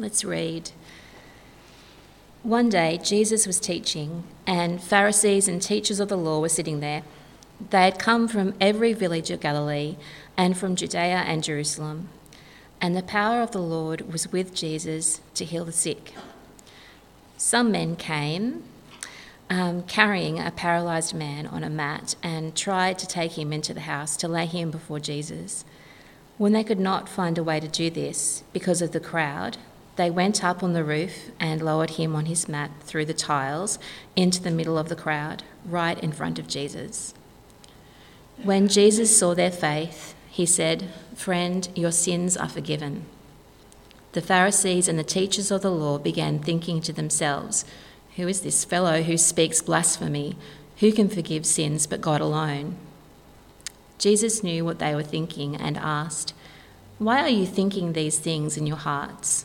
Let's read. One day, Jesus was teaching, and Pharisees and teachers of the law were sitting there. They had come from every village of Galilee and from Judea and Jerusalem, and the power of the Lord was with Jesus to heal the sick. Some men came um, carrying a paralyzed man on a mat and tried to take him into the house to lay him before Jesus. When they could not find a way to do this because of the crowd, they went up on the roof and lowered him on his mat through the tiles into the middle of the crowd, right in front of Jesus. When Jesus saw their faith, he said, Friend, your sins are forgiven. The Pharisees and the teachers of the law began thinking to themselves, Who is this fellow who speaks blasphemy? Who can forgive sins but God alone? Jesus knew what they were thinking and asked, Why are you thinking these things in your hearts?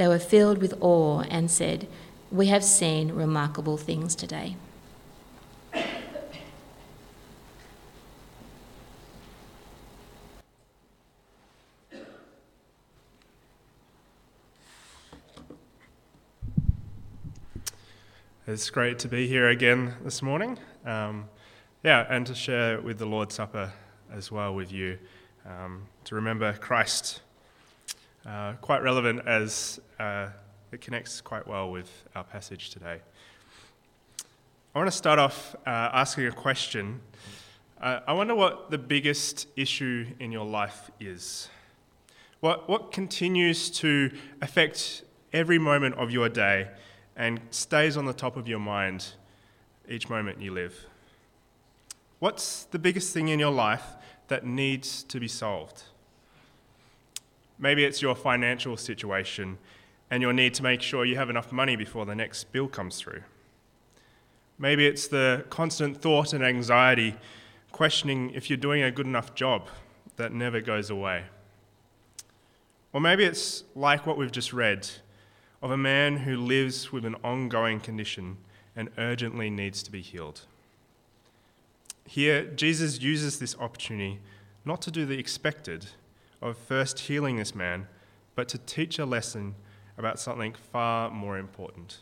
They were filled with awe and said, We have seen remarkable things today. It's great to be here again this morning. Um, yeah, and to share with the Lord's Supper as well with you. Um, to remember Christ. Uh, quite relevant as uh, it connects quite well with our passage today. I want to start off uh, asking a question. Uh, I wonder what the biggest issue in your life is. What, what continues to affect every moment of your day and stays on the top of your mind each moment you live? What's the biggest thing in your life that needs to be solved? Maybe it's your financial situation and your need to make sure you have enough money before the next bill comes through. Maybe it's the constant thought and anxiety questioning if you're doing a good enough job that never goes away. Or maybe it's like what we've just read of a man who lives with an ongoing condition and urgently needs to be healed. Here, Jesus uses this opportunity not to do the expected of first healing this man, but to teach a lesson about something far more important.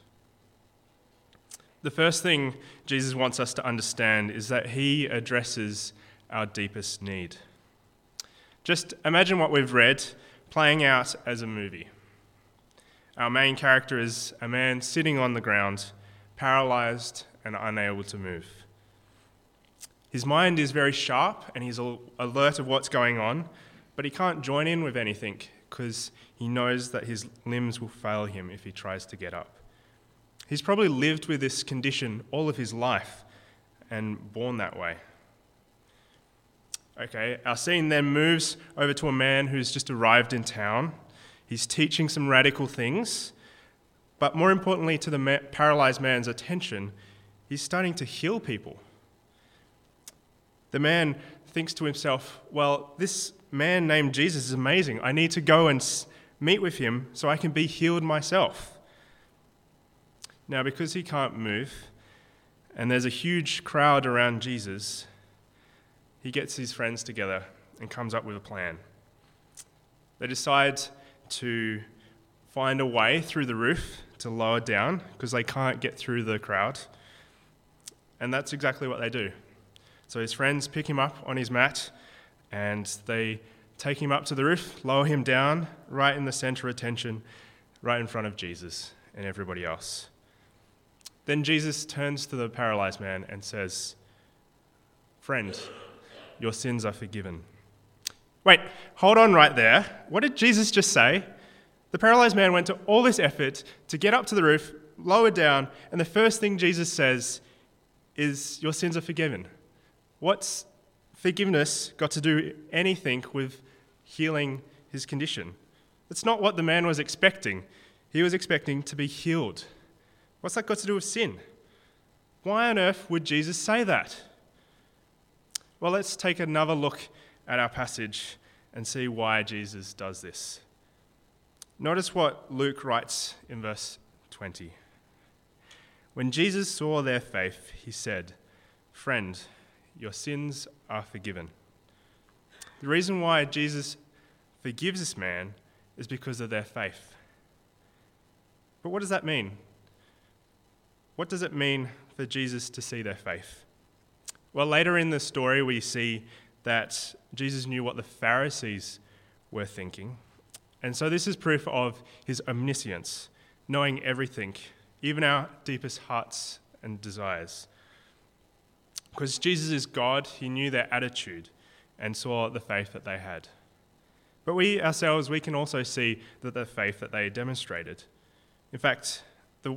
The first thing Jesus wants us to understand is that he addresses our deepest need. Just imagine what we've read playing out as a movie. Our main character is a man sitting on the ground, paralyzed and unable to move. His mind is very sharp and he's alert of what's going on, but he can't join in with anything because he knows that his limbs will fail him if he tries to get up. He's probably lived with this condition all of his life and born that way. Okay, our scene then moves over to a man who's just arrived in town He's teaching some radical things, but more importantly, to the ma- paralyzed man's attention, he's starting to heal people. The man thinks to himself, Well, this man named Jesus is amazing. I need to go and meet with him so I can be healed myself. Now, because he can't move, and there's a huge crowd around Jesus, he gets his friends together and comes up with a plan. They decide to find a way through the roof to lower down because they can't get through the crowd. And that's exactly what they do. So his friends pick him up on his mat and they take him up to the roof, lower him down right in the center of attention, right in front of Jesus and everybody else. Then Jesus turns to the paralyzed man and says, Friend, your sins are forgiven. Wait, hold on right there. What did Jesus just say? The paralyzed man went to all this effort to get up to the roof, lower down, and the first thing Jesus says is, Your sins are forgiven. What's forgiveness got to do anything with healing his condition? That's not what the man was expecting. He was expecting to be healed. What's that got to do with sin? Why on earth would Jesus say that? Well, let's take another look at our passage and see why Jesus does this. Notice what Luke writes in verse 20. When Jesus saw their faith, he said, Friend, your sins are forgiven. The reason why Jesus forgives this man is because of their faith. But what does that mean? What does it mean for Jesus to see their faith? Well, later in the story, we see that Jesus knew what the Pharisees were thinking. And so this is proof of his omniscience, knowing everything, even our deepest hearts and desires. Because Jesus is God, he knew their attitude and saw the faith that they had. But we ourselves, we can also see that the faith that they demonstrated. In fact, the,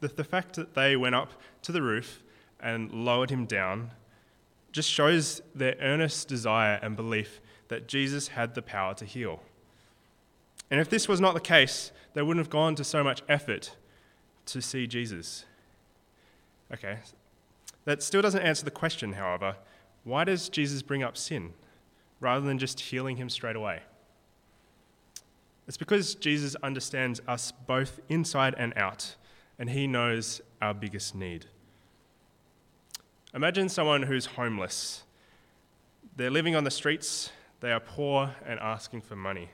the, the fact that they went up to the roof and lowered him down just shows their earnest desire and belief that Jesus had the power to heal. And if this was not the case, they wouldn't have gone to so much effort to see Jesus. Okay, that still doesn't answer the question, however. Why does Jesus bring up sin rather than just healing him straight away? It's because Jesus understands us both inside and out, and he knows our biggest need. Imagine someone who's homeless. They're living on the streets, they are poor and asking for money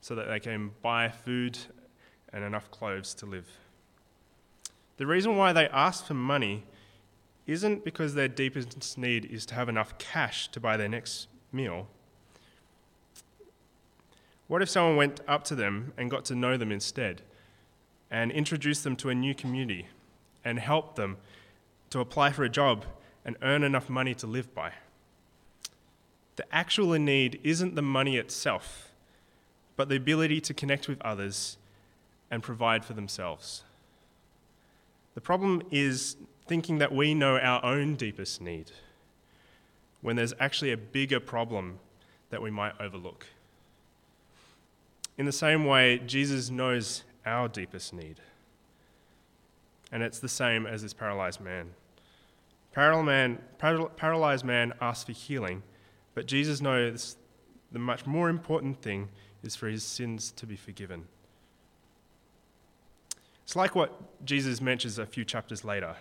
so that they can buy food and enough clothes to live. The reason why they ask for money isn't because their deepest need is to have enough cash to buy their next meal. What if someone went up to them and got to know them instead and introduced them to a new community and helped them to apply for a job and earn enough money to live by? The actual need isn't the money itself, but the ability to connect with others and provide for themselves. The problem is thinking that we know our own deepest need when there's actually a bigger problem that we might overlook. In the same way, Jesus knows our deepest need. And it's the same as this paralyzed man. Paralyzed man asks for healing, but Jesus knows the much more important thing is for his sins to be forgiven. It's like what Jesus mentions a few chapters later.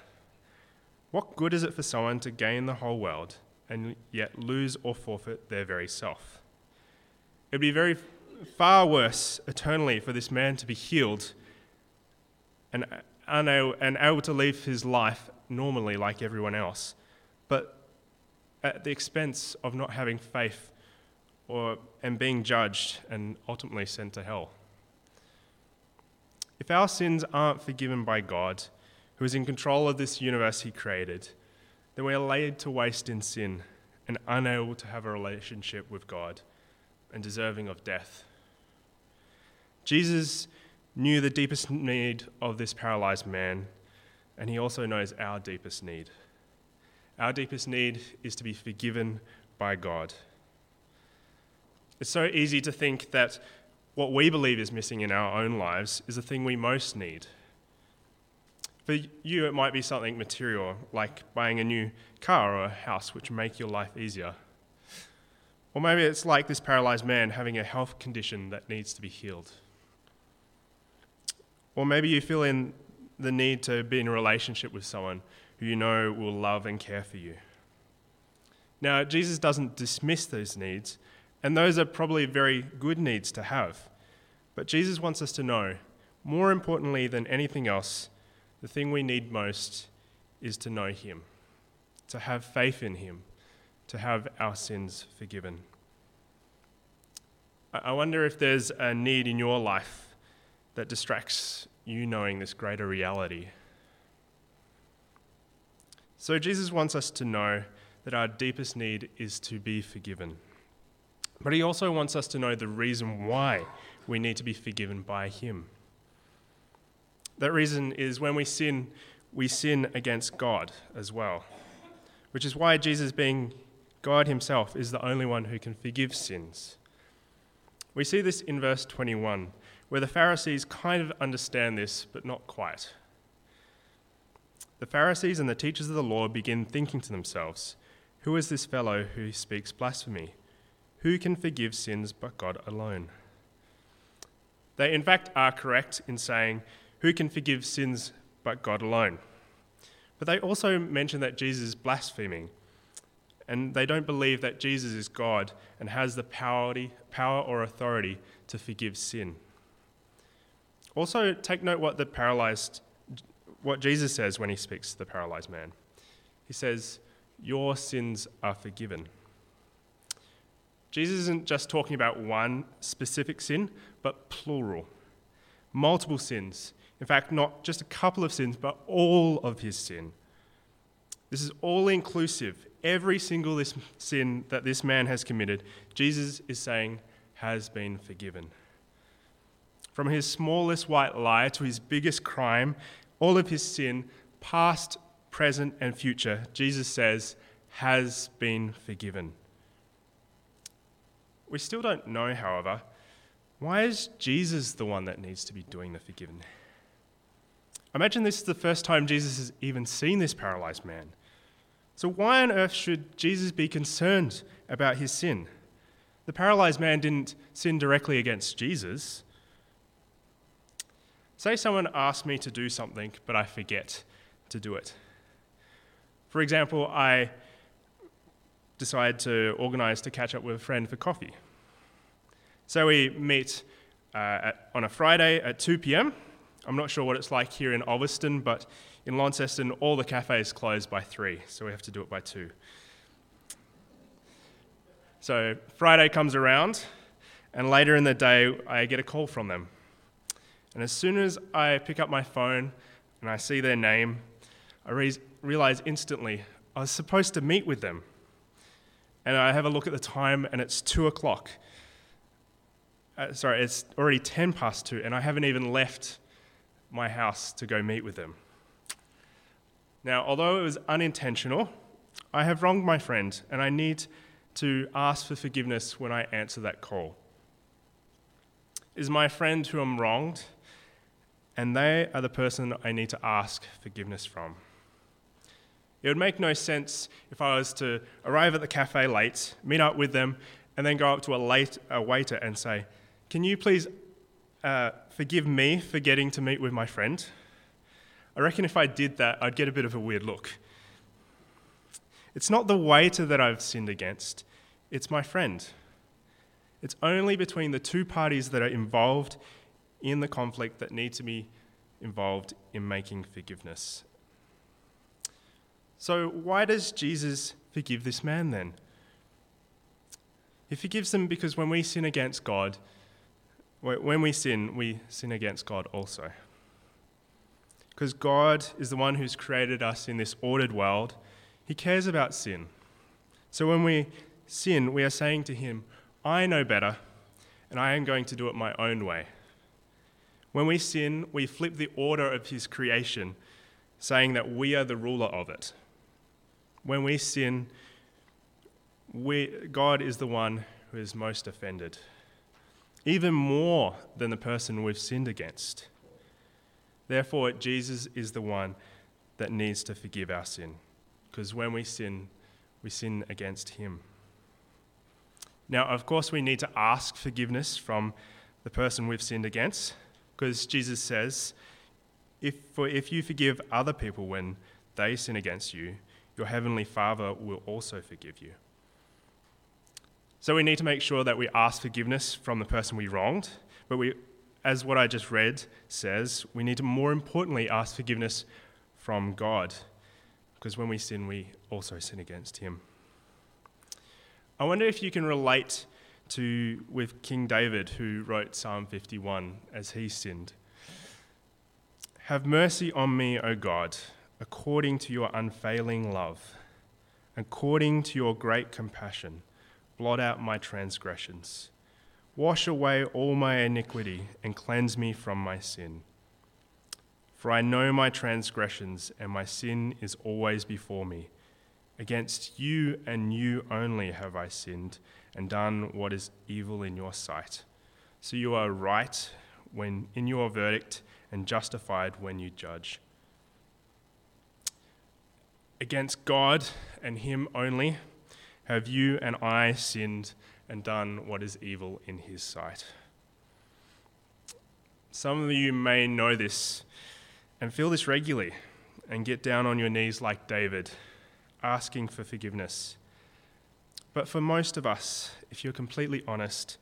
What good is it for someone to gain the whole world and yet lose or forfeit their very self? It would be very far worse eternally for this man to be healed and, unable, and able to live his life normally like everyone else, but at the expense of not having faith or, and being judged and ultimately sent to hell. If our sins aren't forgiven by God, who is in control of this universe he created, then we are laid to waste in sin and unable to have a relationship with God and deserving of death. Jesus knew the deepest need of this paralyzed man, and he also knows our deepest need. Our deepest need is to be forgiven by God. It's so easy to think that what we believe is missing in our own lives is the thing we most need. For you, it might be something material, like buying a new car or a house, which make your life easier. Or maybe it's like this paralyzed man having a health condition that needs to be healed. Or maybe you feel in the need to be in a relationship with someone who you know will love and care for you. Now, Jesus doesn't dismiss those needs, and those are probably very good needs to have. But Jesus wants us to know, more importantly than anything else, the thing we need most is to know Him, to have faith in Him, to have our sins forgiven. I wonder if there's a need in your life that distracts you knowing this greater reality. So, Jesus wants us to know that our deepest need is to be forgiven. But He also wants us to know the reason why we need to be forgiven by Him. That reason is when we sin, we sin against God as well, which is why Jesus, being God Himself, is the only one who can forgive sins. We see this in verse 21, where the Pharisees kind of understand this, but not quite. The Pharisees and the teachers of the law begin thinking to themselves, Who is this fellow who speaks blasphemy? Who can forgive sins but God alone? They, in fact, are correct in saying, Who can forgive sins but God alone? But they also mention that Jesus is blaspheming, and they don't believe that Jesus is God and has the power, or authority to forgive sin. Also, take note what the paralyzed, what Jesus says when he speaks to the paralyzed man. He says, Your sins are forgiven. Jesus isn't just talking about one specific sin, but plural. Multiple sins. In fact, not just a couple of sins, but all of his sin. This is all inclusive. Every single sin that this man has committed, Jesus is saying has been forgiven. From his smallest white lie to his biggest crime, all of his sin, past, present, and future, Jesus says, has been forgiven. We still don't know, however, why is Jesus the one that needs to be doing the forgiving? Imagine this is the first time Jesus has even seen this paralyzed man. So, why on earth should Jesus be concerned about his sin? The paralyzed man didn't sin directly against Jesus. Say someone asks me to do something, but I forget to do it. For example, I decide to organize to catch up with a friend for coffee. So we meet uh, at, on a Friday at 2 p.m. I'm not sure what it's like here in Ulverstone, but in Launceston, all the cafes close by 3, so we have to do it by 2. So Friday comes around, and later in the day, I get a call from them. And as soon as I pick up my phone and I see their name, I re- realize instantly I was supposed to meet with them. And I have a look at the time, and it's 2 o'clock. Uh, sorry, it's already 10 past 2, and I haven't even left my house to go meet with them. Now, although it was unintentional, I have wronged my friend, and I need to ask for forgiveness when I answer that call. Is my friend who I'm wronged, and they are the person I need to ask forgiveness from. It would make no sense if I was to arrive at the cafe late, meet up with them, and then go up to a, late, a waiter and say, Can you please uh, forgive me for getting to meet with my friend? I reckon if I did that, I'd get a bit of a weird look. It's not the waiter that I've sinned against, it's my friend. It's only between the two parties that are involved in the conflict that need to be involved in making forgiveness. So, why does Jesus forgive this man then? He forgives them because when we sin against God, when we sin, we sin against God also. Because God is the one who's created us in this ordered world, He cares about sin. So when we sin, we are saying to Him, I know better, and I am going to do it my own way. When we sin, we flip the order of His creation, saying that we are the ruler of it. When we sin, we, God is the one who is most offended, even more than the person we've sinned against. Therefore, Jesus is the one that needs to forgive our sin, because when we sin, we sin against Him. Now, of course, we need to ask forgiveness from the person we've sinned against, because Jesus says, if, for if you forgive other people when they sin against you, your heavenly Father will also forgive you. So we need to make sure that we ask forgiveness from the person we wronged, but we, as what I just read says, we need to more importantly ask forgiveness from God, because when we sin, we also sin against Him. I wonder if you can relate to with King David, who wrote Psalm 51 as he sinned. Have mercy on me, O God, according to your unfailing love, according to your great compassion. Blot out my transgressions. Wash away all my iniquity and cleanse me from my sin. For I know my transgressions, and my sin is always before me. Against you and you only have I sinned and done what is evil in your sight. So you are right when in your verdict and justified when you judge. Against God and Him only have you and I sinned and done what is evil in His sight. Some of you may know this and feel this regularly and get down on your knees like David, asking for forgiveness. But for most of us, if you're completely honest,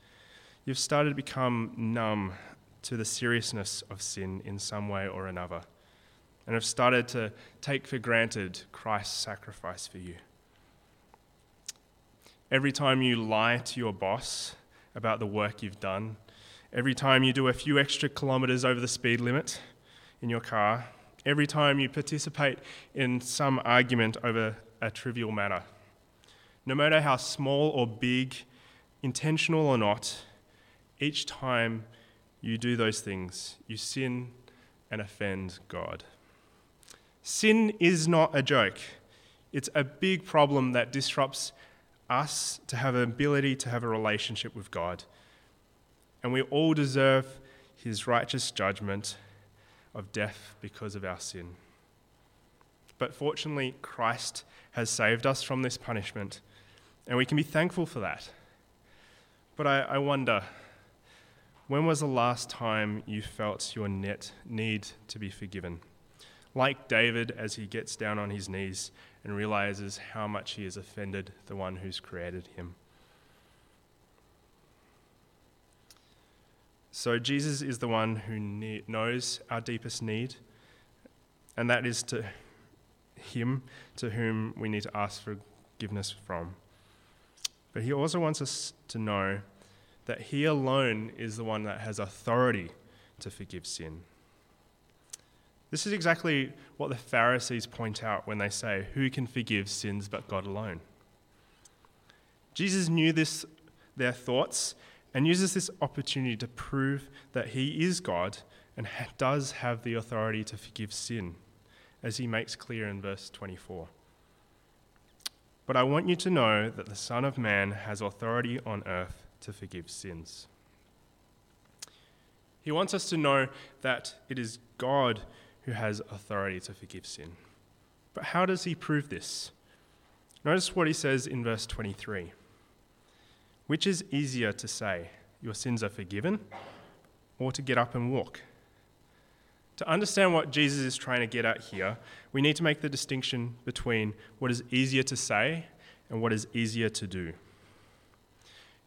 you've started to become numb to the seriousness of sin in some way or another, and have started to take for granted Christ's sacrifice for you. Every time you lie to your boss about the work you've done, every time you do a few extra kilometres over the speed limit in your car, every time you participate in some argument over a trivial matter, no matter how small or big, intentional or not, each time you do those things, you sin and offend God. Sin is not a joke. It's a big problem that disrupts us to have an ability to have a relationship with God. And we all deserve his righteous judgment of death because of our sin. But fortunately, Christ has saved us from this punishment, and we can be thankful for that. But I, I wonder when was the last time you felt your net need to be forgiven? Like David as he gets down on his knees and realizes how much he has offended the one who's created him. So, Jesus is the one who knows our deepest need, and that is to Him to whom we need to ask forgiveness from. But He also wants us to know that He alone is the one that has authority to forgive sin. This is exactly what the Pharisees point out when they say, Who can forgive sins but God alone? Jesus knew this, their thoughts, and uses this opportunity to prove that he is God and does have the authority to forgive sin, as he makes clear in verse 24. But I want you to know that the Son of Man has authority on earth to forgive sins. He wants us to know that it is God who has authority to forgive sin. But how does he prove this? Notice what he says in verse 23. Which is easier to say, Your sins are forgiven, or to get up and walk? To understand what Jesus is trying to get at here, we need to make the distinction between what is easier to say and what is easier to do.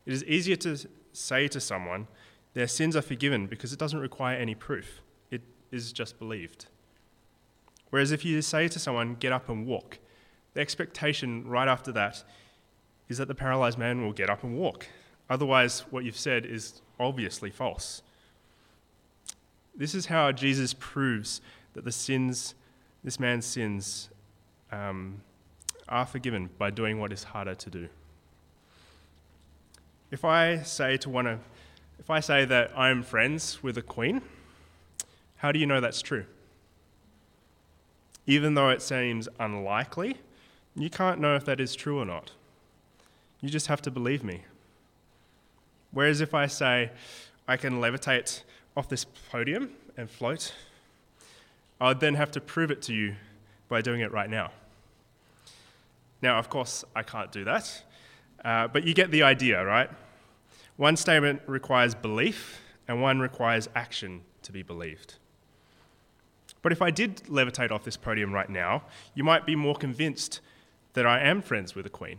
It is easier to say to someone, Their sins are forgiven because it doesn't require any proof is just believed. Whereas if you say to someone, get up and walk, the expectation right after that is that the paralyzed man will get up and walk. Otherwise, what you've said is obviously false. This is how Jesus proves that the sins, this man's sins, um, are forgiven by doing what is harder to do. If I say to one of, if I say that I'm friends with a queen, how do you know that's true? Even though it seems unlikely, you can't know if that is true or not. You just have to believe me. Whereas if I say, I can levitate off this podium and float, I would then have to prove it to you by doing it right now. Now, of course, I can't do that, uh, but you get the idea, right? One statement requires belief, and one requires action to be believed. But if I did levitate off this podium right now, you might be more convinced that I am friends with the Queen.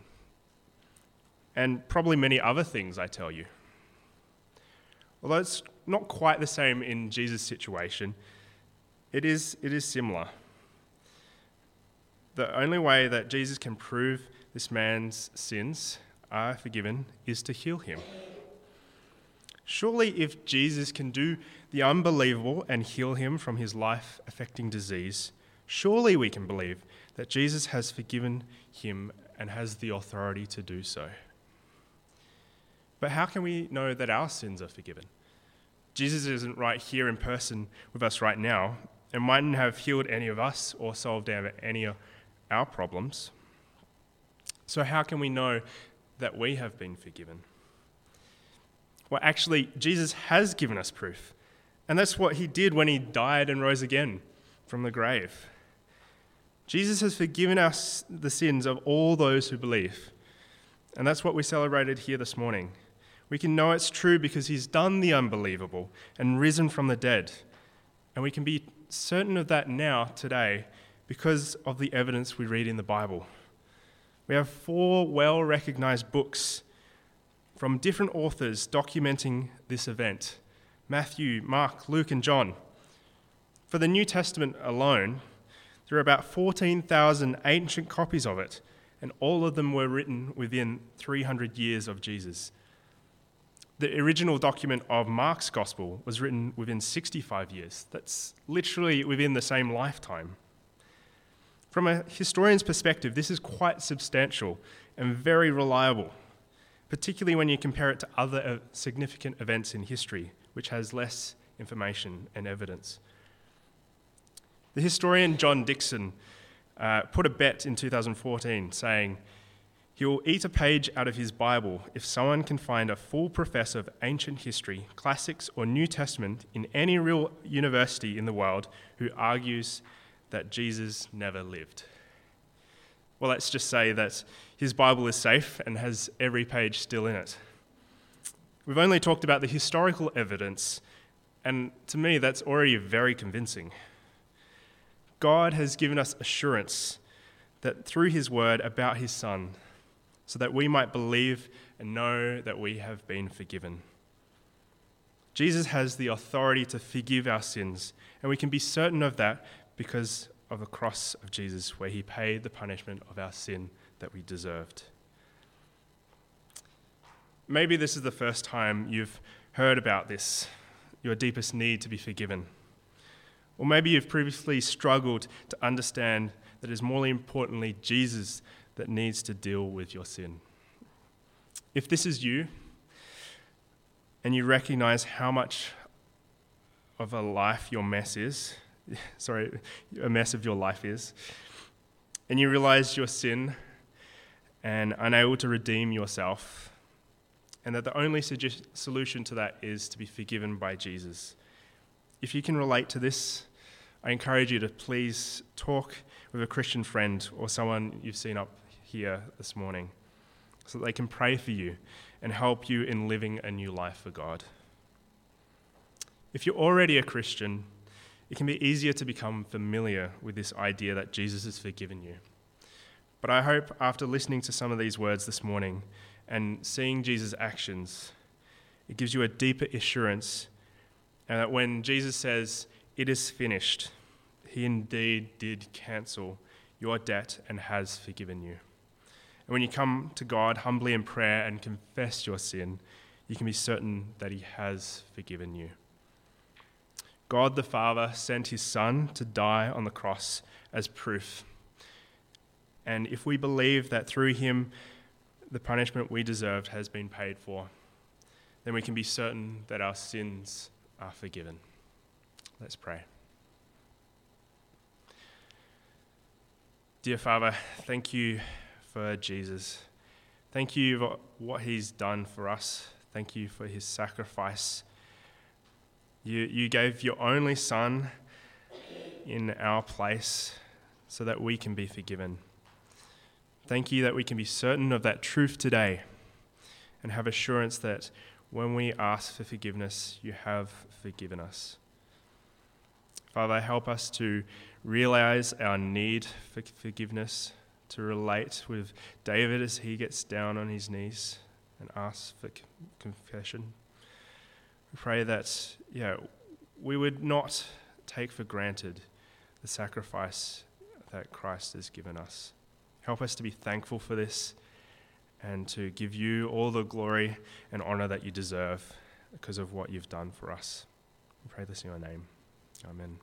And probably many other things I tell you. Although it's not quite the same in Jesus' situation, it is, it is similar. The only way that Jesus can prove this man's sins are forgiven is to heal him. Surely, if Jesus can do the unbelievable and heal him from his life affecting disease, surely we can believe that Jesus has forgiven him and has the authority to do so. But how can we know that our sins are forgiven? Jesus isn't right here in person with us right now and mightn't have healed any of us or solved any of our problems. So, how can we know that we have been forgiven? Well, actually, Jesus has given us proof, And that's what he did when he died and rose again from the grave. Jesus has forgiven us the sins of all those who believe. And that's what we celebrated here this morning. We can know it's true because he's done the unbelievable and risen from the dead. And we can be certain of that now, today, because of the evidence we read in the Bible. We have four well recognized books from different authors documenting this event Matthew, Mark, Luke, and John. For the New Testament alone, there are about 14,000 ancient copies of it, and all of them were written within 300 years of Jesus. The original document of Mark's Gospel was written within 65 years. That's literally within the same lifetime. From a historian's perspective, this is quite substantial and very reliable, particularly when you compare it to other uh, significant events in history, which has less information and evidence. The historian John Dickson uh, put a bet in 2014 saying, he will eat a page out of his Bible if someone can find a full professor of ancient history, classics, or New Testament in any real university in the world who argues that Jesus never lived. Well, let's just say that his Bible is safe and has every page still in it. We've only talked about the historical evidence, and to me, that's already very convincing. God has given us assurance that through his word about his Son, so that we might believe and know that we have been forgiven. Jesus has the authority to forgive our sins, and we can be certain of that because of the cross of Jesus, where he paid the punishment of our sin that we deserved. Maybe this is the first time you've heard about this, your deepest need to be forgiven. Or maybe you've previously struggled to understand that it is more importantly Jesus that needs to deal with your sin. If this is you, and you recognize how much of a life your mess is, sorry, a mess of your life is, and you realize your sin and unable to redeem yourself, and that the only solution to that is to be forgiven by Jesus. If you can relate to this, I encourage you to please talk with a Christian friend or someone you've seen up here this morning so that they can pray for you and help you in living a new life for God. If you're already a Christian, it can be easier to become familiar with this idea that Jesus has forgiven you. But I hope after listening to some of these words this morning and seeing Jesus' actions, it gives you a deeper assurance that when Jesus says, It is finished, he indeed did cancel your debt and has forgiven you. And when you come to God humbly in prayer and confess your sin, you can be certain that He has forgiven you. God the Father sent His Son to die on the cross as proof. And if we believe that through Him the punishment we deserved has been paid for, then we can be certain that our sins are forgiven. Let's pray. Dear Father, thank you for Jesus. Thank you for what he's done for us. Thank you for his sacrifice. You, you gave your only Son in our place so that we can be forgiven. Thank you that we can be certain of that truth today and have assurance that when we ask for forgiveness, you have forgiven us. Father, help us to realize our need for forgiveness to relate with David as he gets down on his knees and asks for confession. We pray that yeah, we would not take for granted the sacrifice that Christ has given us. Help us to be thankful for this and to give you all the glory and honor that you deserve because of what you've done for us. We pray this in your name. Amen.